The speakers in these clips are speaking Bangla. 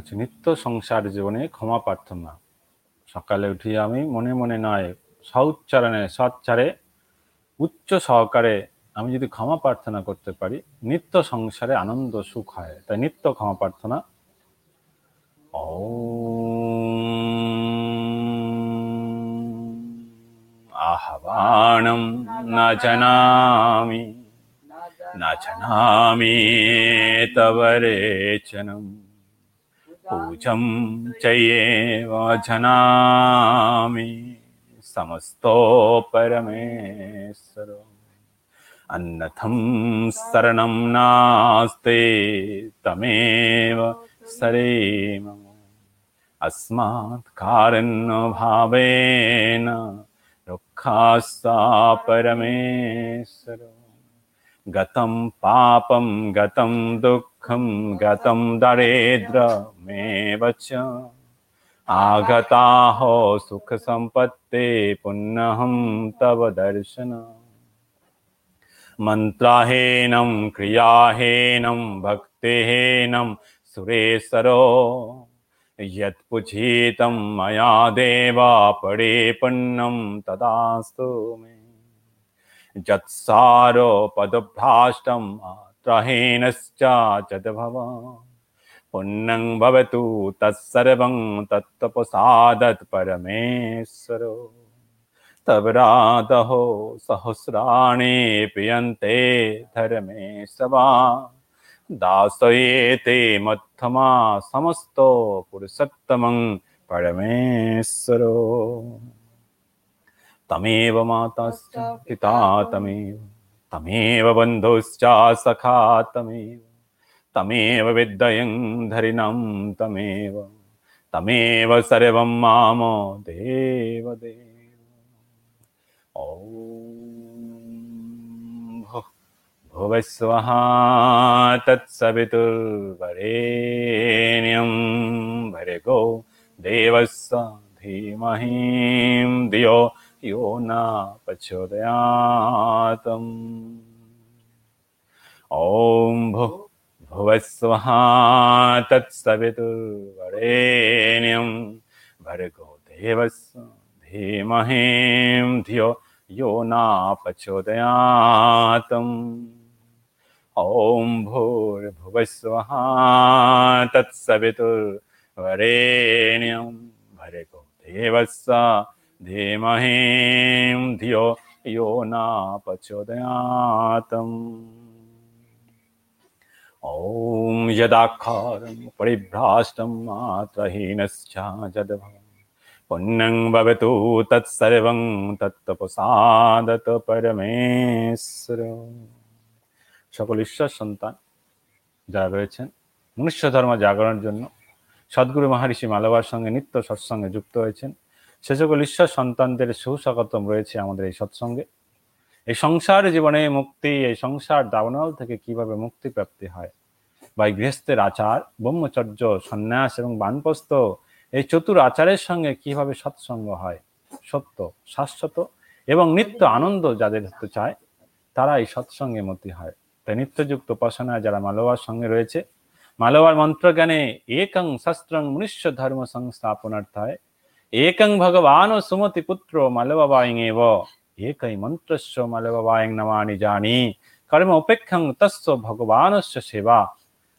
হচ্ছে নিত্য সংসার জীবনে ক্ষমা প্রার্থনা। সকালে উঠি আমি, মনে মনে নয় সউচ্চারণে সচ্চারে উচ্চ সহকারে আমি যদি ক্ষমা প্রার্থনা করতে পারি, নিত্য সংসারে আনন্দ সুখ হয়। তাই নিত্য ক্ষমা প্রার্থনা। ও আহ্বানম না জানামি না জানামি তব पूजं चये एव समस्तो परमेश्वरो। अन्नथं शरणं नास्ते तमेव सरे मम अस्मात् कारणभावेन दुःखास्ता परमेश्वरो। गतं पापं, गतं दुःख गतं दरिद्रमेव च आगताहो सुखसम्पत्ते पुनःं तव दर्शन। मन्त्राहेनं, क्रियाहेनं, भक्तिहेनं सुरेशरो यत्पुजितं मया देवा पुण्यं तदास्तु मे। जत्सारो पदभ्राष्टं त्रहीनश्च जद्भव पुण्यं भवतु तत्सर्वं तत्तपसादत् परमेश्वरो तवरादहो सहस्राणि पियन्ते धर्मे सवा। दासयेते मत्थमा समस्तो पुरुषोत्तमं परमेश्वरो। तमेव माताश्च पिता तमेव। तमेव बन्धुश्च सखा तमेव। तमेव विद्ययं धरिणं तमेव। तमेव सर्वं माम देवदेव। ॐ भुः भुवस्वः तत्सवितुर्वरेण्यं भर्गो देवस्य धीमहीं धियो यो न प्रचोदयातम् ॐ भुः भुवस्वः तत्सवितुर्वरेण्यं भर्गो देवस्य धीमहीं धियो यो न प्रचोदयातम् ॐ भूर्भुवस्वः तत्सवितुर्वरेण्यं भर्गो देवस्य धीमहीं धियो यो न प्रचोदयातम् ॐ यदाक्षरं परिभ्राष्टं मात्रहीनश्च जद्भवम् पुण्यं भवतु तत्सर्वं তত্ত্বপ্রসাদত পরমেশ্বর সকল ঈশ্বর সন্তান যারা রয়েছেন মনুষ্য ধর্ম জাগরণের জন্য সদ্গুরু মহারিষি মালবার সঙ্গে নিত্য সৎসঙ্গে যুক্ত হয়েছেন সে সকল ঈশ্বর সন্তানদের সুস্বাগতম রয়েছে আমাদের এই সৎসঙ্গে। এই সংসার জীবনে মুক্তি, এই সংসার দাবনল থেকে কীভাবে মুক্তি প্রাপ্তি হয়? বা এই গৃহস্থের আচার, ব্রহ্মচর্য, সন্ন্যাস এবং বানপ্রস্থ এই চতুর আচারের সঙ্গে কীভাবে সৎসঙ্গ হয়? সত্য, শাশ্বত এবং নিত্য আনন্দ যাদের হতে চায় তারা এই সৎসঙ্গে মতি হয়। তাই নিত্যযুক্ত উপাসনায় যারা মালবার সঙ্গে রয়েছে মালবার মন্ত্রজ্ঞানে একং শাস্ত্রং মনুষ্য ধর্ম সংস্থাপনার্থায় একং ভগবান সুমতি পুত্র মালবাবায়ং এব একই মন্ত্রস্য মালবাবায়ং নামানি জানি কর্ম উপেক্ষং তস্য ভগবানস্য সেবা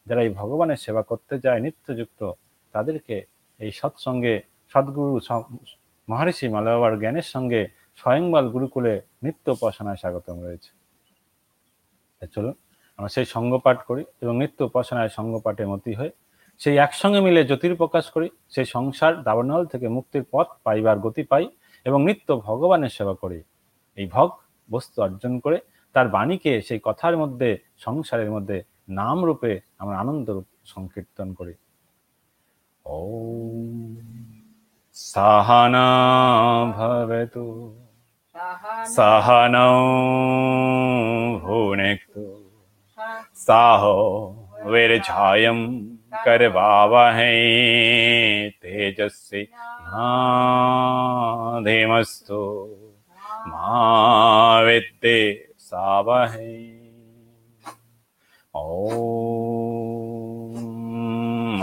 যারা এই ভগবানের সেবা করতে যায় নিত্যযুক্ত তাদেরকে এই সৎসঙ্গে সদ্গুরু মহর্ষি মালবাবার জ্ঞানের সঙ্গে স্বয়ংবাল গুরুকুলে নিত্য উপাসনায় স্বাগতম রয়েছে চলুন আমরা সেই সঙ্গ পাঠ করি এবং নিত্য উপাসনায় সঙ্গ পাঠে মতি হয়ে সেই একসঙ্গে মিলে জ্যোতির প্রকাশ করি সেই সংসার দাবানল থেকে মুক্তির পথ পাইবার গতি পাই এবং নিত্য ভগবানের সেবা করি। এই ভগ বস্তু অর্জন করে তার বাণীকে সেই কথার মধ্যে সংসারের মধ্যে নাম রূপে আমরা আনন্দ রূপ সংকীর্তন করি। ও সাহানা ভাবে ভবতু সাহানৌ তো সাহ বীরঝায়ম करवावहै तेजस्वी धीमस्तु मा विद्ये सावहै। ॐ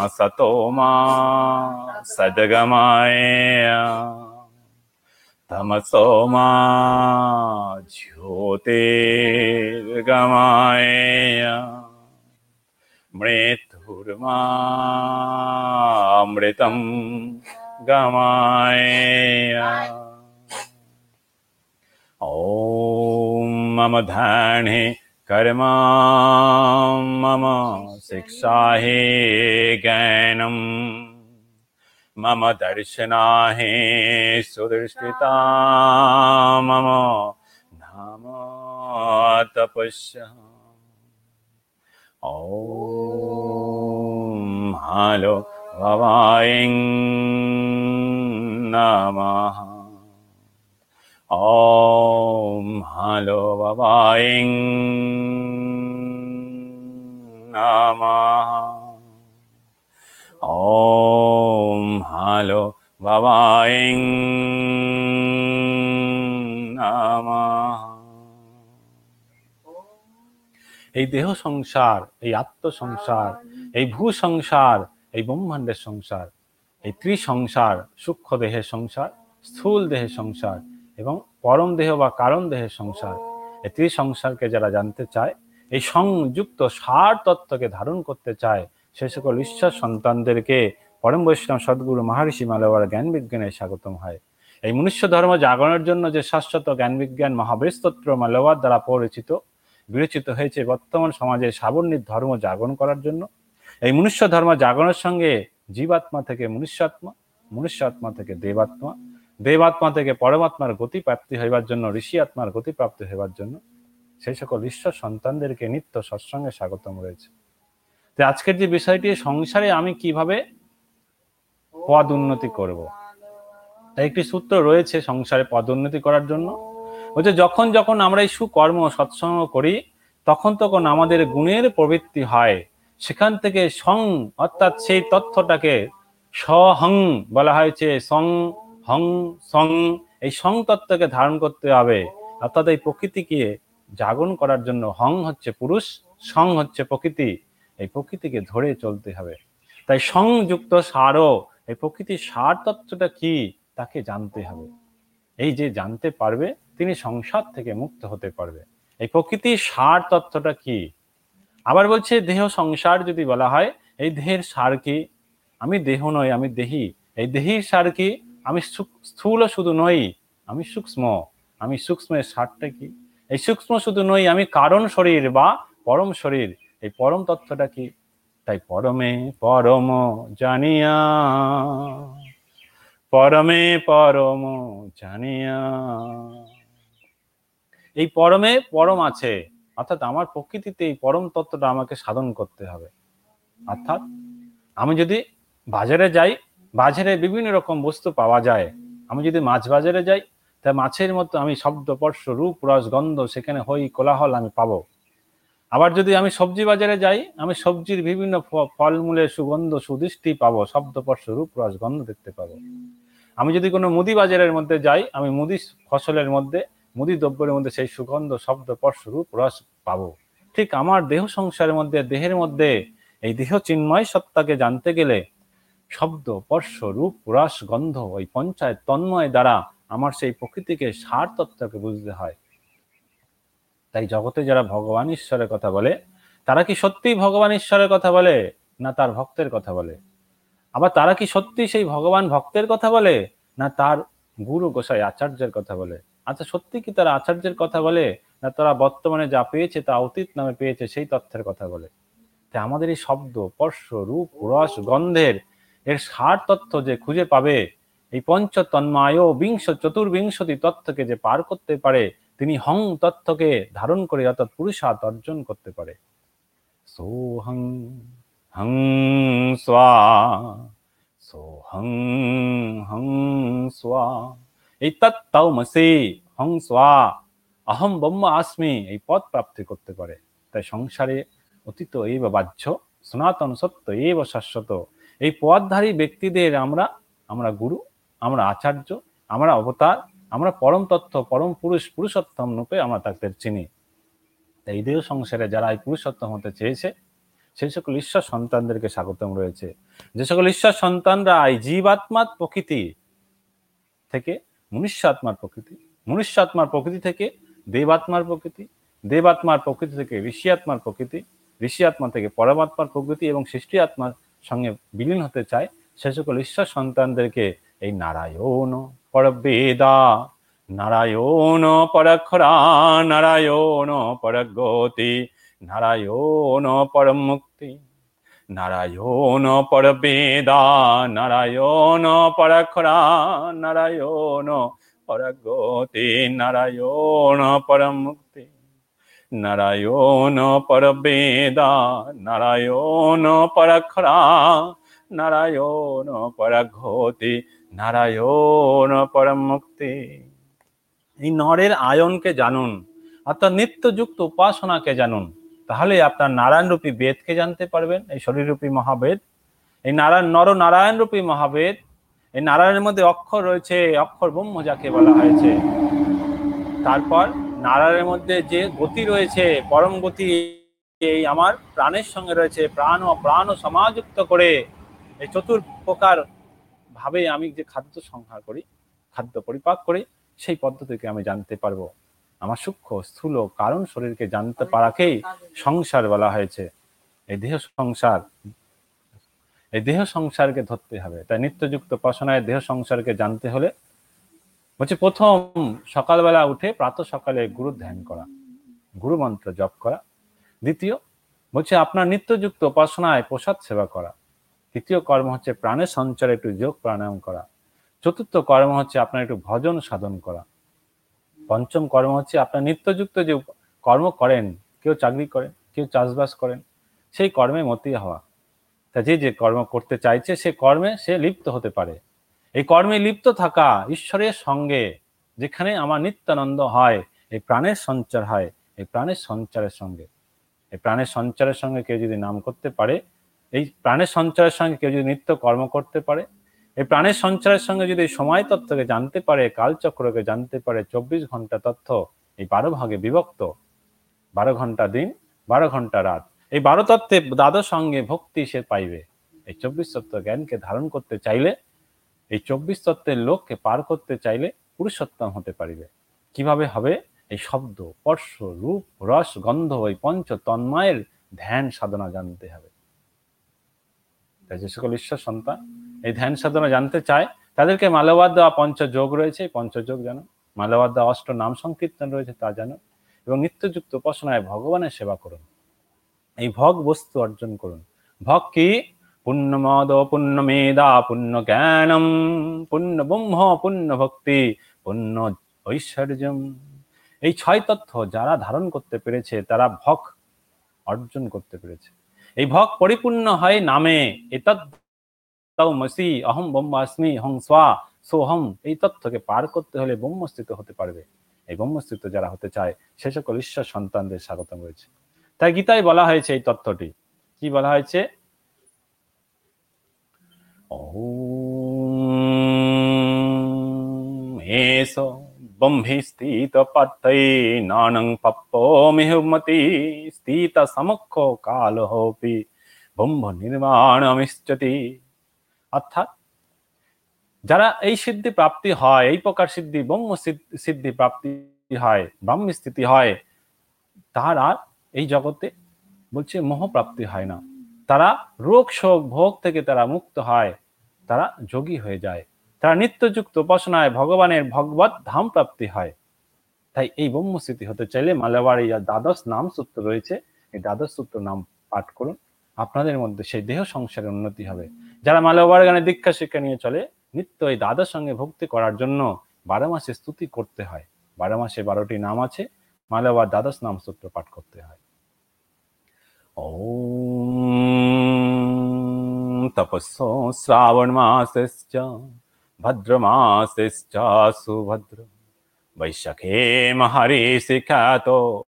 सतो मा सद्गमय तमसो मा ज्योतिर्गमय। मृत्युर्मामृतं गमाय। ॐ मम ध्याने कर्म मम शिक्षा हि ज्ञानम् मम दर्शनाहि सुदृष्टिता मम नाम तपस्या। ॐ हालो भवायं नमः। ॐ हालो भवायं नमः। ॐ हालो भवायं এই দেহ সংসার, এই আত্ম সংসার এই ভূ সংসার এই ব্রহ্মাণ্ডের সংসার, এই ত্রিসংসার, সূক্ষ্ম দেহের সংসার, স্থূল দেহের সংসার এবং পরম দেহ বা কারণ দেহের সংসার। এই ত্রিসংসারকে যারা জানতে চায়, এই সংযুক্ত সার তত্ত্বকে ধারণ করতে চায়, সে সকল ঈশ্বর সন্তানদেরকে পরম বৈষ্ণব সদ্গুরু মহর্ষি মালবার জ্ঞান বিজ্ঞানে স্বাগতম হয়। এই মনুষ্য ধর্ম জাগরণের জন্য যে শাশ্বত জ্ঞান বিজ্ঞান মহাবৃস্তত্র মালবার দ্বারা পরিচিত বিরচিত হয়েছে বর্তমান সমাজে সাবর্ণিক ধর্ম জাগরণ করার জন্য। এই মনুষ্য ধর্ম জাগরণের সঙ্গে জীবাত্মা থেকে মনুষ্যাত্মা মনুষ্যাত্মা থেকে দেবাত্মা দেবাত্মা থেকে পরমাত্মার গতি প্রাপ্তি হইবার জন্য, ঋষি আত্মার গতি প্রাপ্তি হইবার জন্য সেই সকল ঈশ্বর সন্তানদেরকে নিত্য সৎসঙ্গে স্বাগতম রয়েছে। তো আজকের যে বিষয়টি, সংসারে আমি কীভাবে পদ উন্নতি করব। একটি সূত্র রয়েছে সংসারে পদ উন্নতি করার জন্য। বলছে, যখন যখন আমরা এই সুকর্ম সৎসঙ্গ করি, তখন তখন আমাদের গুণের প্রবৃত্তি হয়। সেখান থেকে সং, অর্থাৎ সেই তথ্যটাকে সহং বলা হয়েছে। সং, হং, সং, এই সং তত্ত্বকে ধারণ করতে হবে। অর্থাৎ এই প্রকৃতিকে জাগরণ করার জন্য হং হচ্ছে পুরুষ, সং হচ্ছে প্রকৃতি। এই প্রকৃতিকে ধরে চলতে হবে। তাই সংযুক্ত সারও, এই প্রকৃতির সার তত্ত্বটা কি, তাকে জানতে হবে। এই যে জানতে পারবে তিনি সংসার থেকে মুক্ত হতে পারবে। এই প্রকৃতির সার তত্ত্বটা কি? আবার বলছে, দেহ সংসার যদি বলা হয়, এই দেহের সার কি? আমি দেহ নই, আমি দেহি। এই দেহির সার কি? আমি স্থূল শুধু নই, আমি সূক্ষ্ম। আমি সূক্ষ্মের সারটা কি? এই সূক্ষ্ম শুধু নই, আমি কারণ শরীর বা পরম শরীর। এই পরম তত্ত্বটা কি? তাই পরমে পরম জানিয়া, পরমে পরম জানিয়া এই পরমে পরম আছে। অর্থাৎ আমার প্রকৃতিতে এই পরম তত্ত্বটা আমাকে সাধন করতে হবে। অর্থাৎ আমি যদি বাজারে যাই, বাজারে বিভিন্ন রকম বস্তু পাওয়া যায়। আমি যদি মাছ বাজারে যাই, তা মাছের মতো আমি শব্দ, স্পর্শ, রূপ, রস, গন্ধ সেখানে হই, কোলাহল আমি পাবো। আবার যদি আমি সবজি বাজারে যাই, আমি সবজির বিভিন্ন ফলমূলের সুগন্ধ, সুদৃষ্টি পাবো, শব্দ, স্পর্শ, রূপ, রস, গন্ধ দেখতে পাবো। আমি যদি কোনো মুদি বাজারের মধ্যে যাই, আমি মুদি ফসলের মধ্যে মুদি দ্রব্যের মধ্যে সেই সুগন্ধ, শব্দ স্পর্শ রূপ রস পাবো। ঠিক আমার দেহ সংসারের মধ্যে, দেহের মধ্যে এই দেহ চিন্ময় সত্তাকে জানতে গেলে শব্দ স্পর্শ রূপ রস, গন্ধ, ওই পঞ্চায়েত তন্ময় দ্বারা আমার সেই প্রকৃতিকে সার তত্ত্বকে বুঝতে হয়। তাই জগতে যারা ভগবান ঈশ্বরের কথা বলে, তারা কি সত্যি ভগবান ঈশ্বরের কথা বলে, না তার ভক্তের কথা বলে? আবার তারা কি সত্যি সেই ভগবান ভক্তের কথা বলে, না তার গুরু গোসাই আচার্যের কথা বলে? আচ্ছা সত্যি কি তারা আচার্যের কথা বলে? না তারা বর্তমানে যা পেয়েছে তা অতীত নামে পেয়েছে সেই তথ্যের কথা বলে? তাই আমাদের এই শব্দ, স্পর্শ, রূপ, রস, গন্ধের, এর সার তথ্য যে খুঁজে পাবে, এই পঞ্চ তন্মায় বিংশ চতুর্বিংশতি তত্ত্বকে যে পার করতে পারে, তিনি হং তত্ত্বকে ধারণ করে অর্থাৎ পুরুষার্থ অর্জন করতে পারে। সোহং, হং স্বা, সোহং, হং স্বা। এই তত্তাওমসি হং স্বা। অহম ব্রহ্ম আসমি, এই পদ প্রাপ্তি করতে পারে। তাই সংসারে অতীত এই বা বাহ্য, সনাতন সত্য এই শাশ্বত। এই পদধারী ব্যক্তিদের আমরা আমরা গুরু, আমরা আচার্য, আমরা অবতার, আমরা পরম তত্ত্ব, পরম পুরুষ, পুরুষোত্তম রূপে আমরা তাদের চিনি। তাই এই দেহ সংসারে যারা এই পুরুষোত্তম হতে চেয়েছে সেই সকল ঈশ্বর সন্তানদেরকে স্বাগতম রয়েছে। যে সকল ঈশ্বর সন্তানরা এই জীবাত্মার প্রকৃতি থেকে মনুষ্যাত্মার প্রকৃতি মনুষ্যাত্মার প্রকৃতি থেকে দেবাত্মার প্রকৃতি দেবাত্মার প্রকৃতি থেকে ঋষি আত্মার প্রকৃতি ঋষি আত্মা থেকে পরমাত্মার প্রকৃতি এবং সৃষ্টি আত্মার সঙ্গে বিলীন হতে চায় সে সকল ঈশ্বর সন্তানদেরকে এই নারায়ণ পরবেদা নারায়ণ পরক্ষরা নারায়ণ পরগতি নারায়ণ পরম মুক্তি নারায়ণ পরবেদা, নারায়ণ পরক্ষরা নারায়ণ পরগতি, নারায়ণ পরম মুক্তি নারায়ণ পরবেদা, নারায়ণ পরক্ষরা নারায়ণ পরাঘতি নারায়ণ পরম মুক্তি এই নরের আয়নকে জানুন, অর্থাৎ নিত্যযুক্ত উপাসনাকে জানুন। তাহলে আপনার নারায়ণ রূপী বেদকে জানতে পারবেন, এই শরীররূপী মহাবেদ। এই নারায়ণ, নর নারায়ণ রূপী মহাবেদ, এই নারায়ণের মধ্যে অক্ষর রয়েছে, অক্ষর ব্রহ্ম যাকে বলা হয়েছে। তারপর নারায়ণের মধ্যে যে গতি রয়েছে, পরম গতি, এই আমার প্রাণের সঙ্গে রয়েছে, প্রাণ ও প্রাণ ও সমাযুক্ত করে, এই চতুর প্রকার ভাবে আমি যে খাদ্য সংহার করি, খাদ্য পরিপাক করি, সেই পদ্ধতিকে আমি জানতে পারব। আমার সূক্ষ্ম স্থূল কারণ শরীরকে জানতে পারাকেই সংসার বলা হয়েছে। এই দেহ সংসার এই দেহ সংসারকে ধরতে হবে। তাই নিত্যযুক্ত উপাসনায় দেহ সংসারকে জানতে হলে বলছে প্রথম সকালবেলা উঠে প্রাত সকালে গুরু ধ্যান করা গুরু মন্ত্র জপ করা। দ্বিতীয় বলছে আপনার নিত্যযুক্ত উপাসনায় প্রসাদ সেবা করা। তৃতীয় কর্ম হচ্ছে প্রাণের সঞ্চারে একটু যোগ প্রাণায়াম করা। চতুর্থ কর্ম হচ্ছে আপনার একটু ভজন সাধন করা। পঞ্চম কর্ম হচ্ছে আপনার নিত্যযুক্ত যে কর্ম করেন, কেউ চাকরি করেন, কেউ চাষবাস করেন, সেই কর্মে মতি হওয়া। তা যে যে কর্ম করতে চাইছে, সে কর্মে সে লিপ্ত হতে পারে। এই কর্মে লিপ্ত থাকা ঈশ্বরের সঙ্গে, যেখানে আমার নিত্যানন্দ হয়, এই প্রাণের সঞ্চার হয়, এই প্রাণের সঞ্চারের সঙ্গে। এই প্রাণের সঞ্চারের সঙ্গে কেউ যদি নাম করতে পারে, এই প্রাণের সঞ্চারের সঙ্গে কেউ যদি নিত্য কর্ম করতে পারে এই প্রাণের সঞ্চারের সঙ্গে যদি সময় তত্ত্বকে জানতে পারে, কালচক্রকে জানতে পারে, চব্বিশ ঘণ্টা তথ্য এই বারো ভাগে বিভক্ত। বারো ঘণ্টা দিন, বারো ঘণ্টা রাত। এই বারো তত্ত্বে দাদার সঙ্গে ভক্তি সে পাইবে। এই চব্বিশ তত্ত্ব জ্ঞানকে ধারণ করতে চাইলে, এই চব্বিশ তত্ত্বের লোককে পার করতে চাইলে পুরুষোত্তম হতে পারিবে। কীভাবে হবে? এই শব্দ, স্পর্শ, রূপ, রস, গন্ধ ওই পঞ্চ তন্ময়ের ধ্যান সাধনা জানতে হবে। সকল ঈশ্বর সন্তান এই ধ্যান সাধনা জানতে চায়, তাদেরকে মালবাদ দেওয়া পঞ্চযোগ রয়েছে। পঞ্চযোগ জানো? মালবাদ দেওয়া অষ্ট নাম সংকীর্তন রয়েছে তা জানো? এবং নিত্যযুক্ত উপাসনায় ভগবানের সেবা করুন। এই ভগ বস্তু অর্জন করুন। ভগ কি? পুণ্যমদ, পুণ্যমেধা পুণ্য জ্ঞানম পুণ্য ব্রহ্ম পুণ্য ভক্তি পুণ্য ঐশ্বর্যম। এই ছয় তথ্য যারা ধারণ করতে পেরেছে, তারা ভক অর্জন করতে পেরেছে। এই ভক পরিপূর্ণ হয় নামে এতৎ মসি অহম ব্রহ্মাস্মি হং স্বা সোহম এই তথ্যকে পার করতে হলে ব্রহ্মস্থিত হতে পারবে। এই ব্রহ্মস্থিত যারা হতে চায়, সে সকল ঈশ্বর সন্তানদের স্বাগতম রয়েছে। তাই গীতায় বলা হয়েছে এই তথ্যটি কি বলা হয়েছে? এস ব্রহ্মিস্থিত পাত্তৈ নানং পপ্পো মিহুমতি স্থিত সমক্ষ কাল হোপি ব্রহ্ম নির্মাণমিষ্যতি অর্থাৎ যারা এই সিদ্ধি প্রাপ্তি হয়, এই প্রকার সিদ্ধি, ব্রহ্ম সিদ্ধি প্রাপ্তি হয়, ব্রহ্ম স্থিতি হয় তারা এই জগতে বলছে মোহ প্রাপ্তি হয় না। তারা রোগ, শোক, ভোগ থেকে তারা মুক্ত হয়, তারা যোগী হয়ে যায়। তারা নিত্যযুক্ত উপাসনায় ভগবানের ভগবত ধাম প্রাপ্তি হয়। তাই এই ব্রহ্মস্থিতি হতে চাইলে মালাবার এই দ্বাদশ নাম সূত্র রয়েছে। এই দ্বাদশ সূত্র নাম পাঠ করুন। আপনাদের মধ্যে সেই দেহ সংসারের উন্নতি হবে যারা মালাবার গানে দীক্ষা শিক্ষা নিয়ে চলে নিত্য এই দাদার সঙ্গে ভক্তি করার জন্য বারো মাসে স্তুতি করতে হয় বারো মাসে বারোটি নাম আছে মালাবার দ্বাদশ নাম সূত্র পাঠ করতে হয় ॐ तपस्सो श्रावणमासश्च भद्रमासश्च सुभद्र वैशाखे महर्षि ख्यातो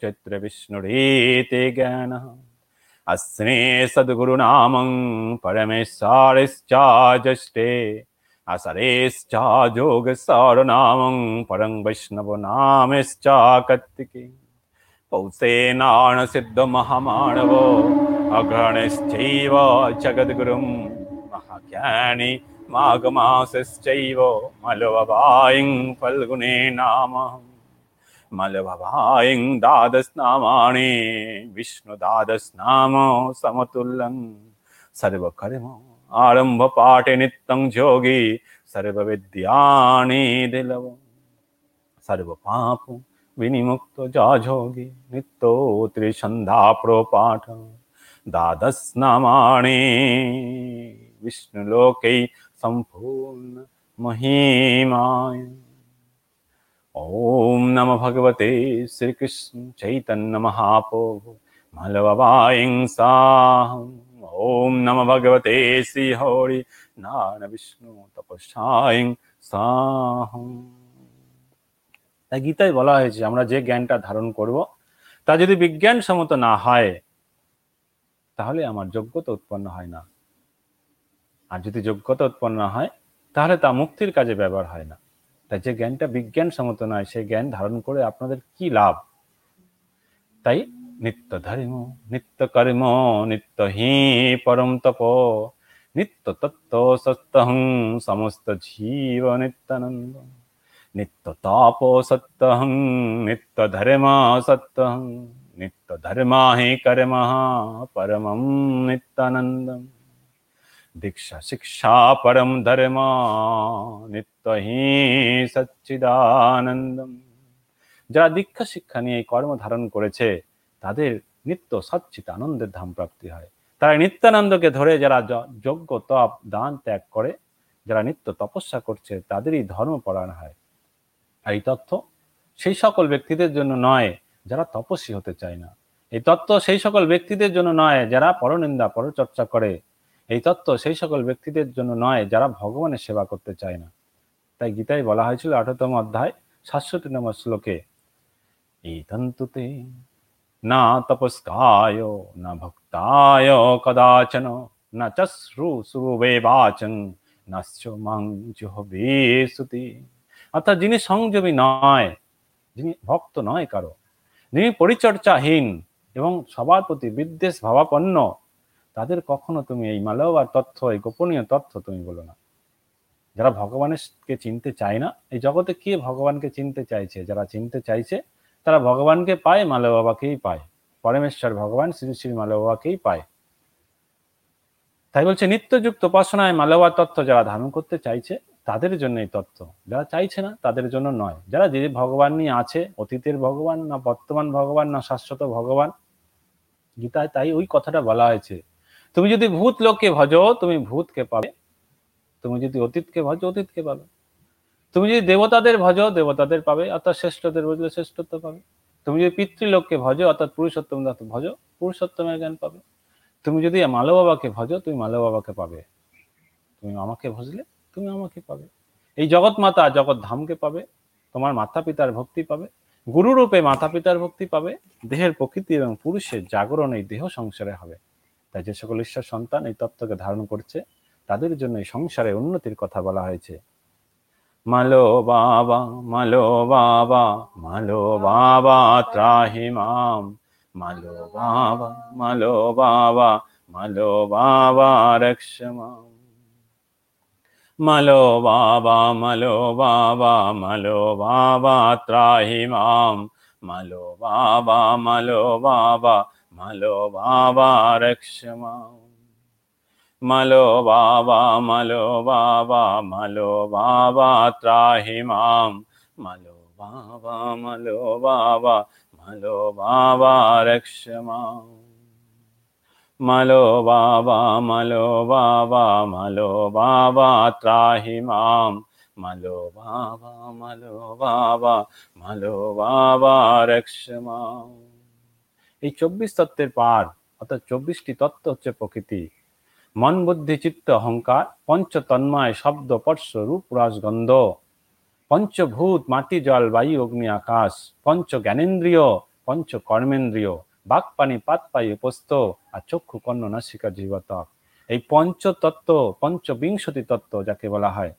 चित्रविष्णुरीति ज्ञानः अस्ने सद्गुरुनामं परमेश्वरश्च जष्टे असरेश्च योगसारनामं परं वैष्णवनामश्च कत्तिके पौसेनाण सिद्ध महामानव अग्रणश्चैव जगद्गुरुं महाज्ञानी माघमासश्चैव मलववायिं फल्गुने नाम मलभवायिं द्वादशनामानि विष्णुद्वादशनाम समतुल्यं। सर्वकर्म आरम्भपाठे नित्यं যোগী सर्वविद्यानि दिलव। सर्वपाप विनिमुक्त जाजोगी नित्यो त्रिसन्धा प्रोपाठ। द्वादशनामानि विष्णुलोकै सम्पूर्ण महिमाय। ॐ नमः भगवते श्रीकृष्ण चैतन्य महाप्रभु मलववायिं साहम् ॐ नमः भगवते श्रीहरि নারায়ণ বিষ্ণু তপস্যায়ং সাহম তাই গীতায় বলা হয়েছে আমরা যে জ্ঞানটা ধারণ করব তা যদি বিজ্ঞানসম্মত না হয় তাহলে আমার যোগ্যতা উৎপন্ন হয় না আর যদি যোগ্যতা উৎপন্ন হয় তাহলে তা মুক্তির কাজে ব্যবহার হয় না তাই যে জ্ঞানটা বিজ্ঞানসম্মত নয়, সেই জ্ঞান ধারণ করে আপনাদের কি লাভ? তাই নিত্য ধর্ম নিত্য কর্ম নিত্য হি পরম তপ নিত্য তত্ত্ব সত্যহং, সমস্ত জীব নিত্যানন্দ নিত্য তাপ সত্যহং নিত্য ধর্ম সত্যহং নিত্য ধর্মা হি কর্ম পরমম নিত্যানন্দম। দীক্ষা, শিক্ষা, পরম ধর্ম নিত্য হি সচ্চিদানন্দম। যারা দীক্ষা, শিক্ষা নিয়ে কর্ম ধারণ করেছে, তাদের নিত্য সচ্চিত আনন্দের ধাম প্রাপ্তি হয়। তারা নিত্যানন্দকে ধরে যারা যোগ্য তপ, দান ত্যাগ করে, যারা নিত্য তপস্যা করছে, তাদেরই ধর্ম পড়ানো হয়। আর এই তথ্য সেই সকল ব্যক্তিদের জন্য নয়, যারা তপস্বী হতে চায় না। এই তত্ত্ব সেই সকল ব্যক্তিদের জন্য নয়, যারা পরনিন্দা, পরচর্চা করে এই তত্ত্ব সেই সকল ব্যক্তিদের জন্য নয়, যারা ভগবানের সেবা করতে চায় না। তাই গীতায় বলা হয়েছিল আঠারোতম অধ্যায় সাতষট্টি নম্বর শ্লোকে এই তন্তুতে না তপস্কায়, না ভক্তায় কদাচন, না চশ্রু সুবে বাচন, নাশ্চ জুহবে অর্থাৎ যিনি সংযমী নয়, যিনি ভক্ত নয় কারও, যিনি পরিচর্যাহীন এবং সবার প্রতি বিদ্বেষ ভাবাপন্ন তাদের কখনো তুমি এই মালবার তথ্য, এই গোপনীয় তথ্য তুমি বলো না। যারা ভগবানকে চিনতে চায় না, এই জগতে কে ভগবানকে চিনতে চাইছে? যারা চিনতে চাইছে, তারা ভগবানকে পায়, মালব বাবাকেই পায়। পরমেশ্বর ভগবান শ্রী শ্রী মালব বাবাকেই পায়। তাই বলছে, নিত্যযুক্ত উপাসনায় মালবা তত্ত্ব যারা ধারণ করতে চাইছে, তাদের জন্য এই তত্ত্ব যারা চাইছে না, তাদের জন্য নয়। যারা যে ভগবান নিয়ে আছে, অতীতের ভগবান না বর্তমান ভগবান না শাশ্বত ভগবান, গীতায় তাই ওই কথাটা বলা হয়েছে। তুমি যদি ভূত লোককে ভজো, তুমি ভূতকে পাবে। তুমি যদি অতীতকে ভজো, অতীতকে পাবে। তুমি যদি দেবতাদের ভজো, দেবতাদের পাবে, অর্থাৎ শ্রেষ্ঠদের বুঝলে শ্রেষ্ঠত্ব পাবে। তুমি যদি পিতৃলোককে ভজো, অর্থাৎ পুরুষোত্তম ভজো, পুরুষোত্তমের জ্ঞান পাবে। তুমি যদি মালো বাবাকে ভজো, তুমি মালো বাবাকে পাবে। তুমি আমাকে ভজলে, তুমি আমাকে পাবে। এই জগৎ মাতা জগৎ ধামকে পাবে। তোমার মাতা পিতার ভক্তি পাবে। গুরুরূপে মাতা পিতার ভক্তি পাবে। দেহের প্রকৃতি এবং পুরুষের জাগরণ এই দেহ সংসারে হবে। তাই যে সকল ঈশ্বর সন্তান এই তত্ত্বকে ধারণ করছে, তাদের জন্য এই সংসারে উন্নতির কথা বলা হয়েছে। মালো বাবা মালো বাবা মালো বাবা ত্রাহি মাম। মালো বাবা মালো বাবা মালো বাবা রক্ষ মাম। মালো বাবা মালো বাবা মালো বাবা ত্রাহি মাম। মালো বাবা মালো বাবা মালো বাবা রক্ষ মাম মালো বাবা মালো বাবা মালো বাবা ত্রাহি মাম মালো বাবা মালো বাবা মালো বাবা রক্ষ মাম মালো বাবা মালো বাবা মালো বাবা ত্রাহি মাম মালো বাবা মালো বাবা মালো বাবা রক্ষ মাম এই চব্বিশ তত্ত্বের পার, অর্থাৎ চব্বিশটি তত্ত্ব হচ্ছে প্রকৃতি। মন, বুদ্ধি, চিত্ত, অহংকার, পঞ্চ তন্ময়, শব্দ, স্পর্শ, রূপ রসগন্ধ পঞ্চভূত, মাটি, জল, বায়ু, অগ্নি, আকাশ। পঞ্চ জ্ঞানেন্দ্রিয়, পঞ্চ কর্মেন্দ্রিয়। বাক, পানি, পাত, পাই, উপস্থ আর চক্ষু, কর্ণ, নাসিকা জীবতক এই পঞ্চ তত্ত্ব পঞ্চবিংশতি তত্ত্ব যাকে বলা হয়,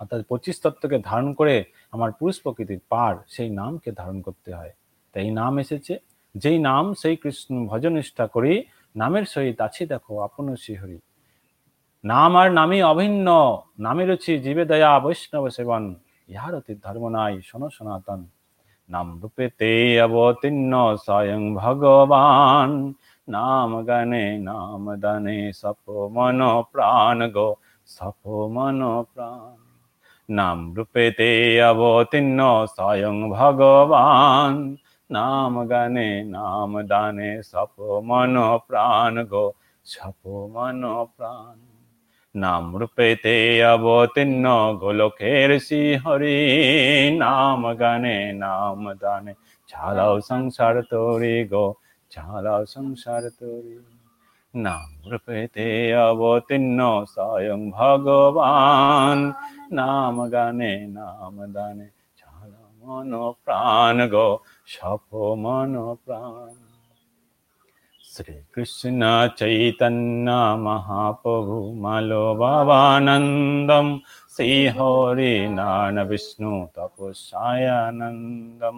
অর্থাৎ পঁচিশ তত্ত্বকে ধারণ করে আমার পুরুষ প্রকৃতির পার, সেই নামকে ধারণ করতে হয়। তাই নাম এসেছে যেই নাম, সেই কৃষ্ণ ভজনিষ্ঠা করি, নামের সহিত আছি দেখো, আপন শ্রীহরি নাম আর নামই অভিন্ন, নামে রুচি জীবে দয়া, বৈষ্ণব সেবন, ইহার অতি ধর্ম নাই, শোনো সনাতন। নাম রূপে তে অবতীর্ণ স্বয়ং ভগবান, নাম গানে, নাম দানে, সপ মন প্রাণ গো, সপ মন প্রাণ। নাম রূপে তে অবতীর্ণ স্বয়ং ভগবান নাম গানে নাম দানে সপ মন প্রাণ গো সপ মন প্রাণ নাম রূপেতে অবতীর্ণ গোলকের হরি নাম গানে নাম দানে চালাও সংসার তোরি গো চালাও সংসার তোরি নাম রূপেতে অবতীর্ণ স্বয়ং ভগবান নাম গানে নাম দানে मनोप्राण गो शपो मनोप्राण श्रीकृष्ण चैतन्य महाप्रभु मलोभवानन्दम् श्रीहोरि नारणविष्णु तपः सायानन्दं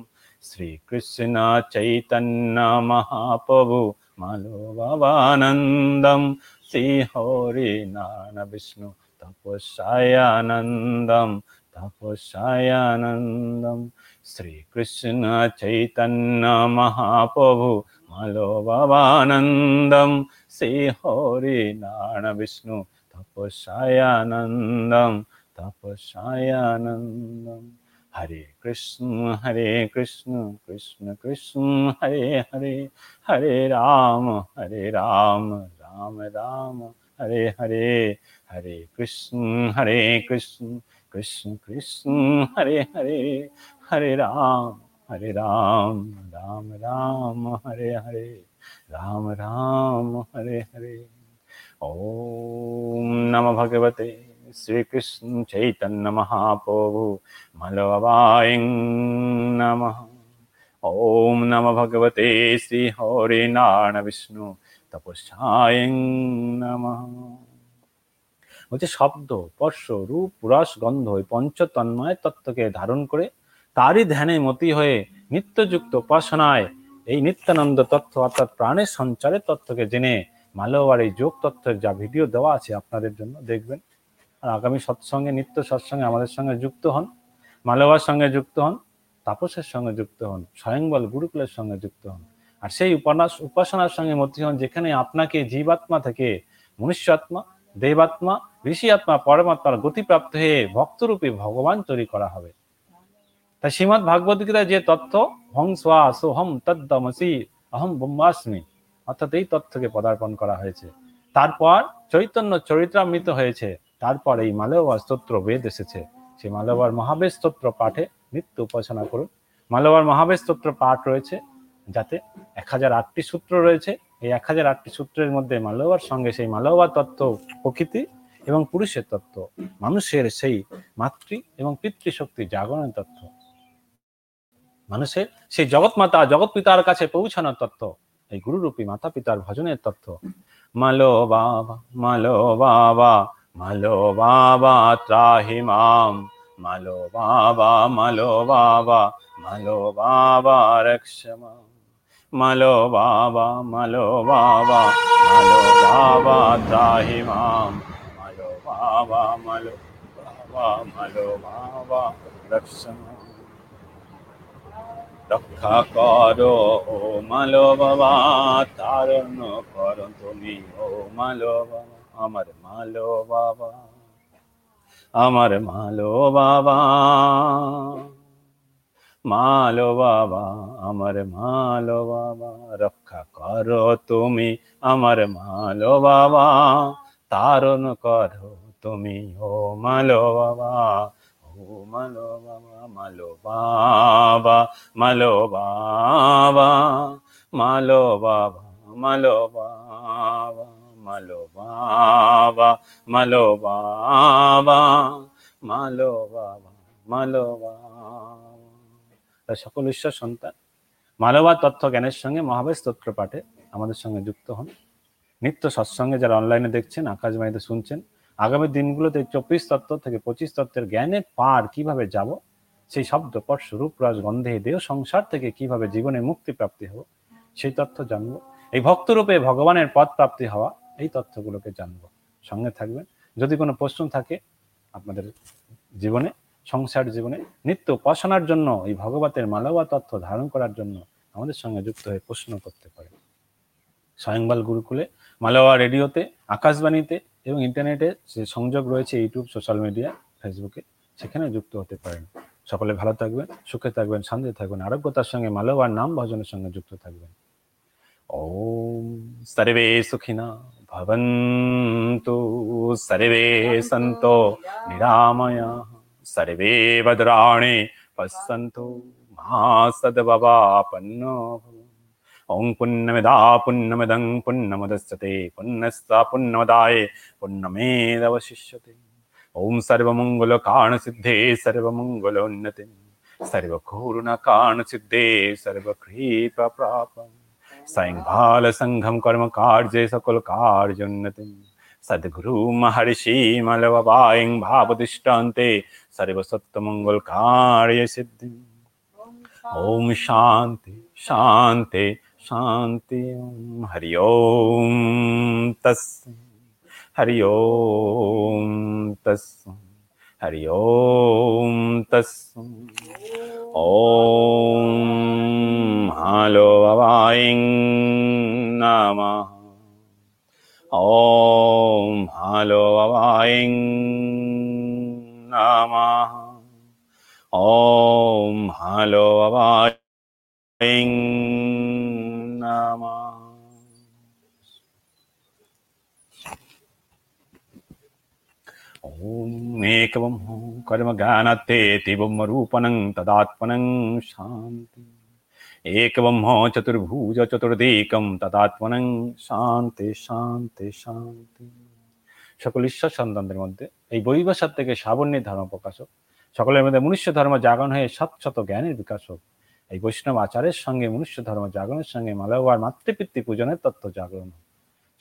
श्रीकृष्ण चैतन्य महाप्रभु मलोभवानन्दं श्रीहोरि नारणविष्णु तपसायानन्दम् तपस्यानन्दं श्रीकृष्णचैतन्यमहाप्रभु मलोभवानन्दं श्रीहरिनाणविष्णु तपस्यानन्दं तपस्यानन्दम् हरे कृष्ण हरे कृष्ण कृष्ण कृष्ण, हरे हरे हरे राम हरे राम राम राम, हरे हरे हरे कृष्ण हरे कृष्ण कृष्ण कृष्ण, हरे हरे हरे राम हरे राम राम राम, हरे हरे, राम राम, हरे हरे। ॐ नम भगवते श्री कृष्ण चैतन्य महाप्रभु मलवाय नमः। ॐ नम भगवते श्री हरे विष्णु तपस्याय नमः। হচ্ছে শব্দ, স্পর্শ, রূপ, রস গন্ধ এই পঞ্চতন্ময় তত্ত্বকে ধারণ করে তারই ধ্যানে মতি হয়ে নিত্যযুক্ত উপাসনায় এই নিত্যানন্দ তত্ত্ব অর্থাৎ প্রাণের সঞ্চারের তত্ত্বকে জেনে মালবার এই যোগ তত্ত্বের যা ভিডিও দেওয়া আছে আপনাদের জন্য দেখবেন। আর আগামী সৎসঙ্গে, নিত্য সৎসঙ্গে আমাদের সঙ্গে যুক্ত হন মালবার সঙ্গে যুক্ত হন, তাপসের সঙ্গে যুক্ত হন, স্বয়ংবল গুরুকুলের সঙ্গে যুক্ত হন। আর সেই উপানাস উপাসনার সঙ্গে মতি হন যেখানে আপনাকে জীবাত্মা থেকে মনুষ্যাত্মা, দেবাত্মা ঋষি আত্মা পরমাত্মার গতিপ্রাপ্ত হয়ে ভক্তরূপে ভগবান তৈরি করা হবে। তাই শ্রীমদ ভাগবত গীতায় যে তত্ত্ব হং সোহম তদ্দমসি অহম ব্রহ্মাস্মি অর্থাৎ এই তথ্যকে পদার্পণ করা হয়েছে। তারপর চৈতন্য চরিত্রামৃত হয়েছে। তারপর এই মালবার স্তোত্র বেদ এসেছে। সেই মালবার মহাবেশ স্তোত্র পাঠে নিত্য উপাসনা করুন। মালবার মহাবেশ স্তোত্র পাঠ রয়েছে, যাতে এক হাজার আটটি সূত্র রয়েছে। এই এক হাজার আটটি সূত্রের মধ্যে মালবার সঙ্গে সেই মালবার তত্ত্ব প্রকৃতি এবং পুরুষের তত্ত্ব, মানুষের সেই মাতৃ এবং পিতৃশক্তি জাগরণের তত্ত্ব। মানুষের সেই জগৎ মাতা জগৎ পিতার কাছে পৌঁছানোর তত্ত্ব, এই গুরুরূপী মাতা পিতার ভজনের তত্ত্ব। মালো বাবা মালো বাবা মালো বাবা, ত্রাহি মাম। মালো বাবা মালো বাবা মালো বাবা রক্ষমা মালো বাবা মালো বাবা মালো বাবা, ত্রাহি মাম। রক্ষা করো ও মালো বাবা তারণ করো তুমি ও মালো বাবা আমার মালো বাবা আমার মালো বাবা মালো বাবা আমার মালো বাবা রক্ষা করো তুমি আমার মালো বাবা তারণ করো তুমি ও মালো বাবা, ও মালো বাবা মালো বাবা মালো বাবা মালো বাবা মালো বাবা মালো বাবা মালো বাবা মালো বাবা মালো বাবা। সকল ঈশ্বর সন্তান, মালবা তথ্য জ্ঞানের সঙ্গে মহাবেশ স্তোত্র পাঠে আমাদের সঙ্গে যুক্ত হন। নিত্য সৎসঙ্গে যারা অনলাইনে দেখছেন, আকাশবাণীতে শুনছেন আগামী দিনগুলোতে চব্বিশ তত্ত্ব থেকে পঁচিশ তত্ত্বের জ্ঞানের পার কীভাবে যাব? সেই শব্দ স্পর্শ রূপ গন্ধে, দেহ, সংসার থেকে কীভাবে জীবনে মুক্তি প্রাপ্তি হব? সেই তথ্য জানব। এই ভক্তরূপে ভগবানের পদ প্রাপ্তি হওয়া, এই তথ্যগুলোকে জানব। সঙ্গে থাকবেন। যদি কোনো প্রশ্ন থাকে আপনাদের জীবনে, সংসার জীবনে, নিত্য উপাসনার জন্য, এই ভগবতের মালবা তথ্য ধারণ করার জন্য আমাদের সঙ্গে যুক্ত হয়ে প্রশ্ন করতে পারেন। স্বয়ংবাল গুরুকুলে মালবা রেডিওতে, আকাশবাণীতে এবং ইন্টারনেটে যে সংযোগ রয়েছে ইউটিউব, সোশ্যাল মিডিয়া, ফেসবুকে, সেখানে যুক্ত হতে পারেন। সকলে ভালো থাকবেন, সুখে থাকবেন শান্তি থাকবেন, আরোগ্যতার সঙ্গে মালবার নাম ভজনের সঙ্গে যুক্ত থাকবেন। ও সর্বে সুখিনা, ভবন্তু সর্বে সন্ত নিরাময়া, সর্বে ভদ্রাণি পশ্যন্তু মা সদ্ভাবাপন্ন ॐ पुन्नमिदा पुन्नमिदं पुन्नमुदस्यते पुन्नस्ता पुन्नमदाय पुन्नमेदवशिष्यते ॐ सर्वमङ्गलकाणसिद्धे सर्वमङ्गलोन्नतिं सर्वघोरुणकाणसिद्धे सर्वकृपप्रापम् सङ्घालसङ्घं कर्मकार्ये सकलकार्योन्नतिम् सद्गुरु महर्षि मलवायिं भावतिष्ठन्ते सर्वसत्त्वमङ्गलकार्य सिद्धिम् ॐ शान्ति शान्ति। शांति हरि ओम तस् हरि ओम तस् हरि ओम तस् ओम हलो वायं नमः। ॐ हलो वायं नमः। ॐ हलो वायं ॐ एकवं कर्मज्ञानत्ते ब्रह्मरूपणं तदात्मनं शान्ति একব্রহ্ম চতুর্ভুজ চতুর্দিকম তদাত্মনং শান্তি শান্তি শান্তি সকল ঈশ্বর সন্তানদের মধ্যে এই বৈবাসার থেকে সাবর্ণের ধর্ম প্রকাশক সকলের মধ্যে মনুষ্য ধর্ম জাগরণ হয়ে শত শত জ্ঞানের বিকাশ হোক এই বৈষ্ণব আচারের সঙ্গে মনুষ্য ধর্ম জাগরণের সঙ্গে মালবার মাতৃপিতৃ পূজনের তত্ত্ব জাগরণ হোক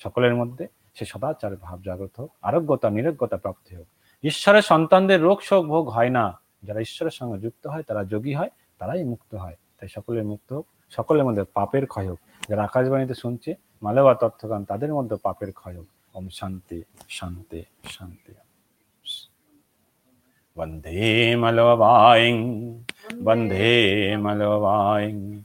সকলের মধ্যে সে সদাচার ভাব জাগ্রত হোক আরোগ্যতা, নিরোগ্যতা প্রাপ্তি হোক। ঈশ্বরের সন্তানদের রোগ শোক ভোগ হয় না। যারা ঈশ্বরের সঙ্গে যুক্ত হয়, তারা যোগী হয়, তারাই মুক্ত হয়। তাই সকলের মুক্ত হোক, সকলের মধ্যে পাপের ক্ষয় হোক। যারা আকাশবাণীতে শুনছে মালেবা তত্ত্বগান, তাদের মধ্যে পাপের ক্ষয় হোক। ওম শান্তি শান্তি শান্তি। বন্দে মালবায়ং বন্দে মালবায়ং